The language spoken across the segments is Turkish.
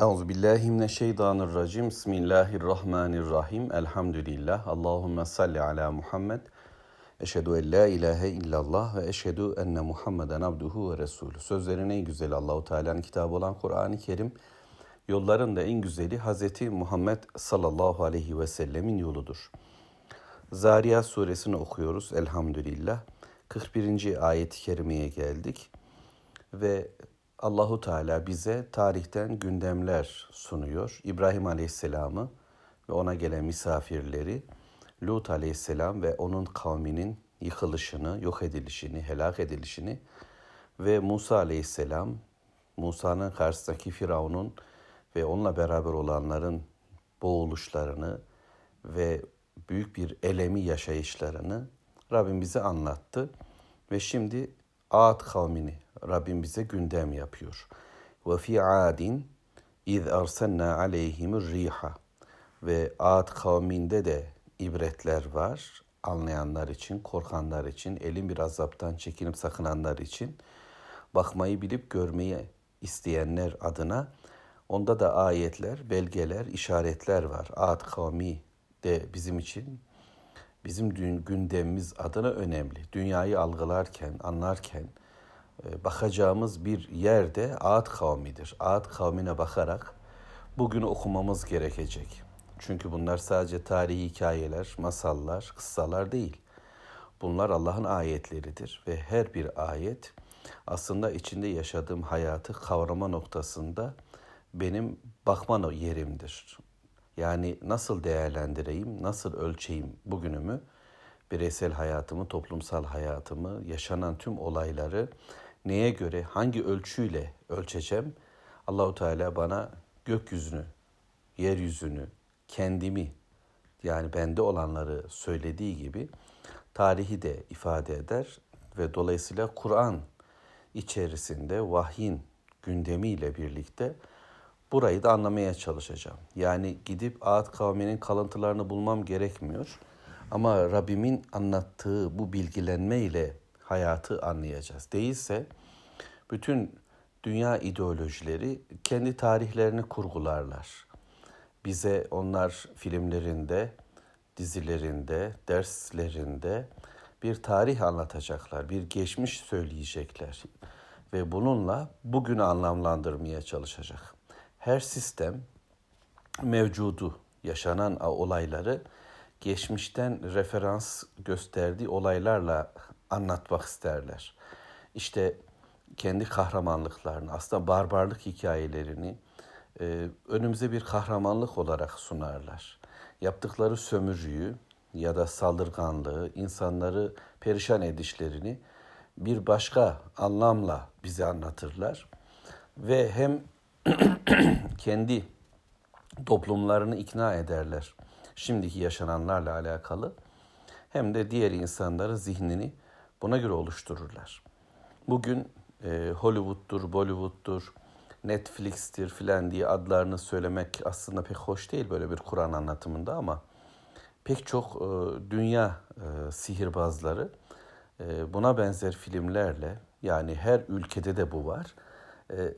Euzu billahi mineşşeytanirracim. Bismillahirrahmanirrahim. Elhamdülillah. Allahumme salli ala Muhammed. Eşhedü en la ilahe illallah ve eşhedü enne Muhammeden abduhu ve resulü. Sözlerin en güzeli Allahu Teala'nın kitabı olan Kur'an-ı Kerim. Yolların da en güzeli Hazreti Muhammed sallallahu aleyhi ve sellemin yoludur. Zariyat suresini okuyoruz elhamdülillah. 41. ayet-i kerimeye geldik ve Allahu Teala bize tarihten gündemler sunuyor. İbrahim Aleyhisselam'ı ve ona gelen misafirleri, Lut Aleyhisselam ve onun kavminin yıkılışını, yok edilişini, helak edilişini ve Musa Aleyhisselam, Musa'nın karşısındaki Firavun'un ve onunla beraber olanların boğuluşlarını ve büyük bir elemi yaşayışlarını Rabbim bize anlattı. Ve şimdi Ad kavmini Rabbim bize gündem yapıyor. Ve fi adin iz arsalna aleyhimur riha ve Ad kavminde de ibretler var. Anlayanlar için, korkanlar için, elin bir azaptan çekinip sakınanlar için, bakmayı bilip görmeyi isteyenler adına onda da ayetler, belgeler, işaretler var. Ad kavmi de bizim için bizim gündemimiz adına önemli. Dünyayı algılarken, anlarken bakacağımız bir yerde Ad kavmidir. Ad kavmine bakarak bugün okumamız gerekecek. Çünkü bunlar sadece tarihi hikayeler, masallar, kıssalar değil. Bunlar Allah'ın ayetleridir ve her bir ayet aslında içinde yaşadığım hayatı kavrama noktasında benim bakma yerimdir. Yani nasıl değerlendireyim, nasıl ölçeyim bugünümü, bireysel hayatımı, toplumsal hayatımı, yaşanan tüm olayları neye göre, hangi ölçüyle ölçeceğim? Allahu Teala bana gökyüzünü, yeryüzünü, kendimi yani bende olanları söylediği gibi tarihi de ifade eder ve dolayısıyla Kur'an içerisinde vahyin gündemiyle birlikte burayı da anlamaya çalışacağım. Yani gidip Ad kavminin kalıntılarını bulmam gerekmiyor. Ama Rabbimin anlattığı bu bilgilenme ile hayatı anlayacağız. Değilse bütün dünya ideolojileri kendi tarihlerini kurgularlar. Bize onlar filmlerinde, dizilerinde, derslerinde bir tarih anlatacaklar, bir geçmiş söyleyecekler ve bununla bugünü anlamlandırmaya çalışacak. Her sistem mevcudu, yaşanan olayları geçmişten referans gösterdiği olaylarla anlatmak isterler. İşte kendi kahramanlıklarını, aslında barbarlık hikayelerini e, önümüze bir kahramanlık olarak sunarlar. Yaptıkları sömürüyü ya da saldırganlığı, insanları perişan edişlerini bir başka anlamla bize anlatırlar. Ve hem kendi toplumlarını ikna ederler şimdiki yaşananlarla alakalı hem de diğer insanların zihnini buna göre oluştururlar. Bugün e, Hollywood'dur, Bollywood'dur, Netflix'tir filan diye adlarını söylemek aslında pek hoş değil böyle bir Kur'an anlatımında ama pek çok e, dünya e, sihirbazları e, buna benzer filmlerle yani her ülkede de bu var. E,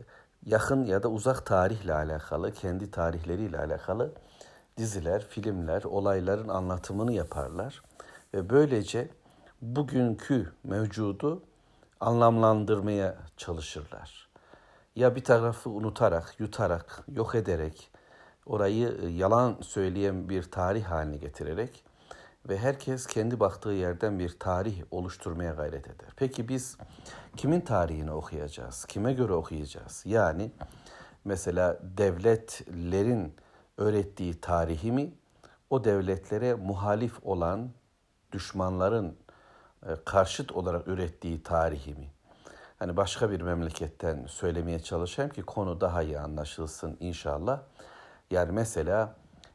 yakın ya da uzak tarihle alakalı, kendi tarihleriyle alakalı diziler, filmler, olayların anlatımını yaparlar ve böylece bugünkü mevcudu anlamlandırmaya çalışırlar. Ya bir tarafı unutarak, yutarak, yok ederek, orayı e, yalan söyleyen bir tarih haline getirerek ve herkes kendi baktığı yerden bir tarih oluşturmaya gayret eder. Peki biz kimin tarihini okuyacağız? Kime göre okuyacağız? Yani mesela devletlerin öğrettiği tarihi mi? O devletlere muhalif olan düşmanların karşıt olarak ürettiği tarihi mi? Hani başka bir memleketten söylemeye çalışayım ki konu daha iyi anlaşılsın inşallah. Yani mesela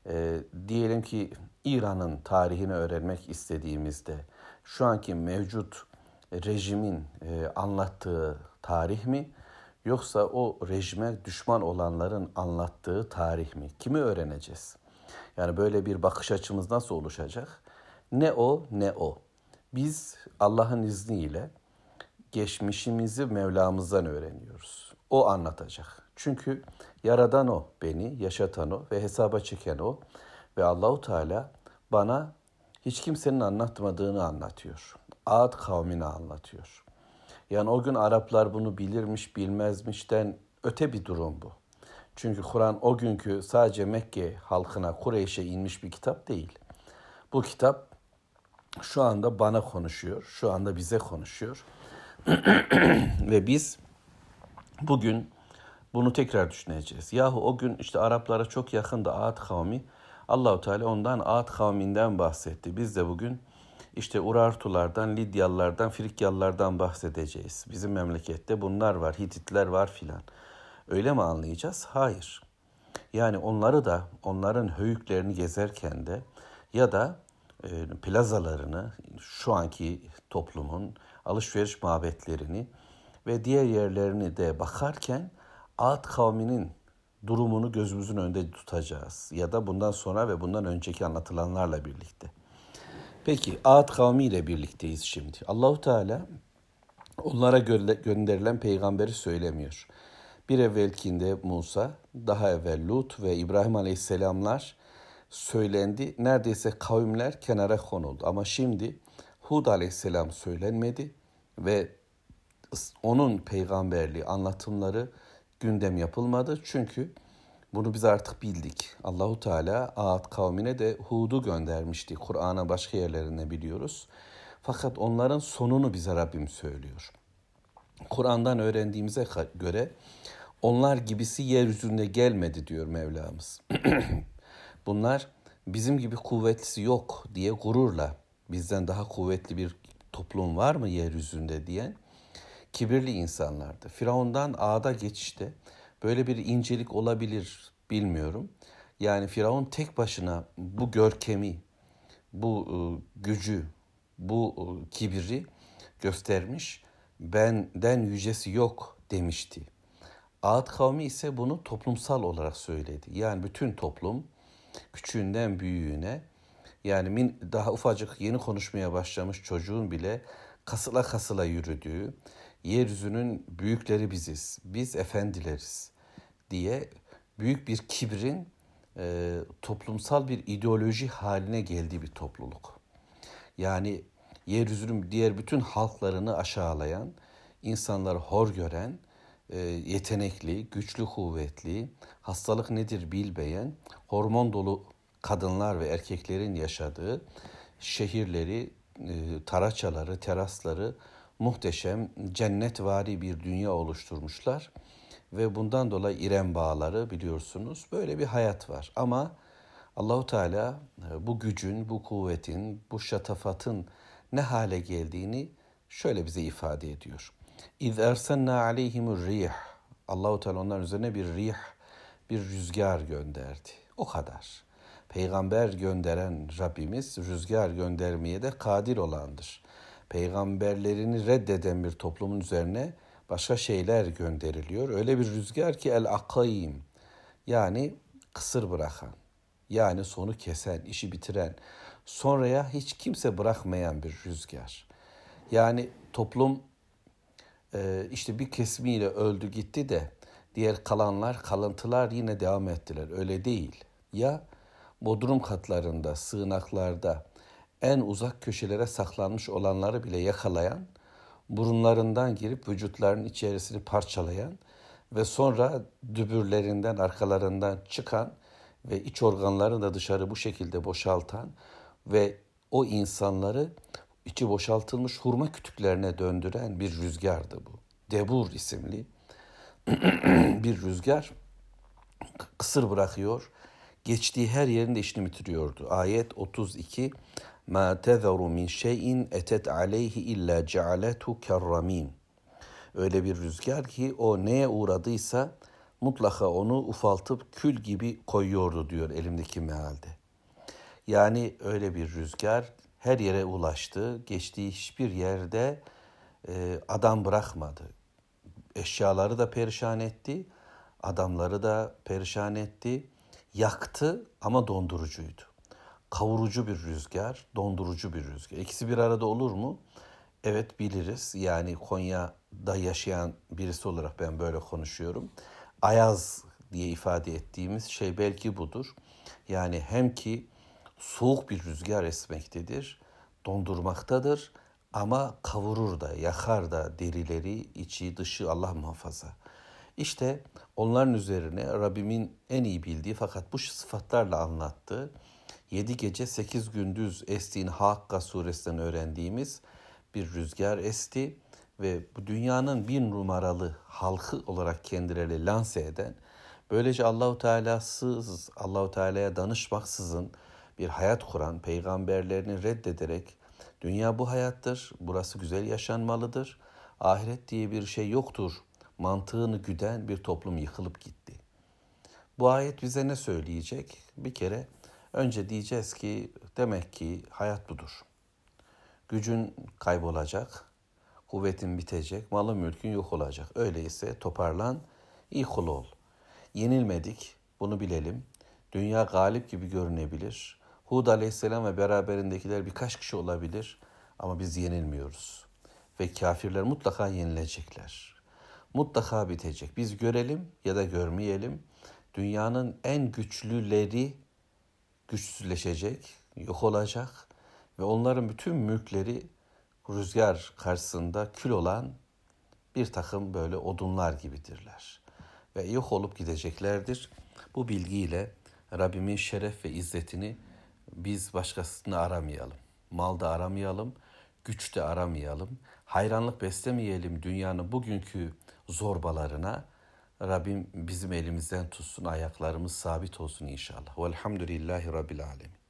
e, diyelim ki İran'ın tarihini öğrenmek istediğimizde şu anki mevcut rejimin e, anlattığı tarih mi yoksa o rejime düşman olanların anlattığı tarih mi? Kimi öğreneceğiz? Yani böyle bir bakış açımız nasıl oluşacak? Ne o ne o. Biz Allah'ın izniyle geçmişimizi Mevlamızdan öğreniyoruz. O anlatacak. Çünkü yaradan o beni, yaşatan o ve hesaba çeken o ve Allahu Teala bana hiç kimsenin anlatmadığını anlatıyor. Ad kavmini anlatıyor. Yani o gün Araplar bunu bilirmiş bilmezmişten öte bir durum bu. Çünkü Kur'an o günkü sadece Mekke halkına, Kureyş'e inmiş bir kitap değil. Bu kitap şu anda bana konuşuyor, şu anda bize konuşuyor. Ve biz bugün bunu tekrar düşüneceğiz. Yahu o gün işte Araplara çok yakında Ad kavmi, Allahu Teala ondan Ad kavminden bahsetti. Biz de bugün işte Urartulardan, Lidyalılardan, Frikyalılardan bahsedeceğiz. Bizim memlekette bunlar var, Hititler var filan. Öyle mi anlayacağız? Hayır. Yani onları da, onların höyüklerini gezerken de ya da plazalarını, şu anki toplumun alışveriş mabetlerini ve diğer yerlerini de bakarken Ad kavminin durumunu gözümüzün önünde tutacağız. Ya da bundan sonra ve bundan önceki anlatılanlarla birlikte. Peki Ad kavmi ile birlikteyiz şimdi. Allahu Teala onlara gönderilen peygamberi söylemiyor. Bir evvelkinde Musa, daha evvel Lut ve İbrahim Aleyhisselamlar söylendi. Neredeyse kavimler kenara konuldu. Ama şimdi Hud Aleyhisselam söylenmedi ve onun peygamberliği anlatımları gündem yapılmadı. Çünkü bunu biz artık bildik. Allahu Teala Ad kavmine de Hud'u göndermişti. Kur'an'a başka yerlerinde biliyoruz. Fakat onların sonunu bize Rabbim söylüyor. Kur'an'dan öğrendiğimize göre onlar gibisi yeryüzünde gelmedi diyor Mevlamız. Bunlar bizim gibi kuvvetlisi yok diye gururla bizden daha kuvvetli bir toplum var mı yeryüzünde diyen kibirli insanlardı. Firavundan Ağda geçişte böyle bir incelik olabilir bilmiyorum. Yani Firavun tek başına bu görkemi, bu e, gücü, bu e, kibiri göstermiş. Benden yücesi yok demişti. Ağat kavmi ise bunu toplumsal olarak söyledi. Yani bütün toplum küçüğünden büyüğüne yani min, daha ufacık yeni konuşmaya başlamış çocuğun bile kasıla kasıla yürüdüğü, yeryüzünün büyükleri biziz, biz efendileriz diye büyük bir kibrin e, toplumsal bir ideoloji haline geldiği bir topluluk. Yani yeryüzünün diğer bütün halklarını aşağılayan, insanları hor gören, yetenekli, güçlü, kuvvetli, hastalık nedir bilmeyen, hormon dolu kadınlar ve erkeklerin yaşadığı şehirleri, e, taraçaları, terasları muhteşem, cennetvari bir dünya oluşturmuşlar. Ve bundan dolayı İrem bağları biliyorsunuz böyle bir hayat var. Ama Allahu Teala e, bu gücün, bu kuvvetin, bu şatafatın ne hale geldiğini şöyle bize ifade ediyor. İz ersenna aleyhimur rih. Allahu Teala onların üzerine bir rih, bir rüzgar gönderdi. O kadar. Peygamber gönderen Rabbimiz rüzgar göndermeye de kadir olandır. Peygamberlerini reddeden bir toplumun üzerine başka şeyler gönderiliyor. Öyle bir rüzgar ki el akayim yani kısır bırakan, yani sonu kesen, işi bitiren, sonraya hiç kimse bırakmayan bir rüzgar. Yani toplum işte bir kesimiyle öldü gitti de diğer kalanlar, kalıntılar yine devam ettiler. Öyle değil. Ya bodrum katlarında, sığınaklarda en uzak köşelere saklanmış olanları bile yakalayan, burunlarından girip vücutlarının içerisini parçalayan ve sonra dübürlerinden, arkalarından çıkan ve iç organlarını da dışarı bu şekilde boşaltan ve o insanları içi boşaltılmış hurma kütüklerine döndüren bir rüzgardı bu. Debur isimli bir rüzgar kısır bırakıyor. Geçtiği her yerinde işini bitiriyordu. Ayet 32 Ma tezeru min şeyin etet aleyhi illa cealetu kerramin. Öyle bir rüzgar ki o neye uğradıysa mutlaka onu ufaltıp kül gibi koyuyordu diyor elimdeki mealde. Yani öyle bir rüzgar her yere ulaştı. Geçtiği hiçbir yerde e, adam bırakmadı. Eşyaları da perişan etti. Adamları da perişan etti. Yaktı ama dondurucuydu. Kavurucu bir rüzgar, dondurucu bir rüzgar. İkisi bir arada olur mu? Evet biliriz. Yani Konya'da yaşayan birisi olarak ben böyle konuşuyorum. ayaz diye ifade ettiğimiz şey belki budur. Yani hem ki soğuk bir rüzgar esmektedir, dondurmaktadır ama kavurur da, yakar da derileri, içi, dışı Allah muhafaza. İşte onların üzerine Rabbimin en iyi bildiği fakat bu sıfatlarla anlattığı 7 gece 8 gündüz estiğin Hakka suresinden öğrendiğimiz bir rüzgar esti ve bu dünyanın bir numaralı halkı olarak kendileri lanse eden böylece Allahu Teala'sız Allahu Teala'ya danışmaksızın bir hayat kuran peygamberlerini reddederek dünya bu hayattır, burası güzel yaşanmalıdır, ahiret diye bir şey yoktur mantığını güden bir toplum yıkılıp gitti. Bu ayet bize ne söyleyecek? Bir kere önce diyeceğiz ki demek ki hayat budur. Gücün kaybolacak, kuvvetin bitecek, malın mülkün yok olacak. Öyleyse toparlan, iyi kul ol. Yenilmedik, bunu bilelim. Dünya galip gibi görünebilir. Hud aleyhisselam ve beraberindekiler birkaç kişi olabilir ama biz yenilmiyoruz. Ve kafirler mutlaka yenilecekler. Mutlaka bitecek. Biz görelim ya da görmeyelim. Dünyanın en güçlüleri güçsüzleşecek, yok olacak ve onların bütün mülkleri rüzgar karşısında kül olan bir takım böyle odunlar gibidirler. Ve yok olup gideceklerdir. Bu bilgiyle Rabbimin şeref ve izzetini biz başkasını aramayalım. Malda aramayalım, güçte aramayalım. Hayranlık beslemeyelim dünyanın bugünkü zorbalarına. Rabbim bizim elimizden tutsun, ayaklarımız sabit olsun inşallah. Velhamdülillahi Rabbil Alemin.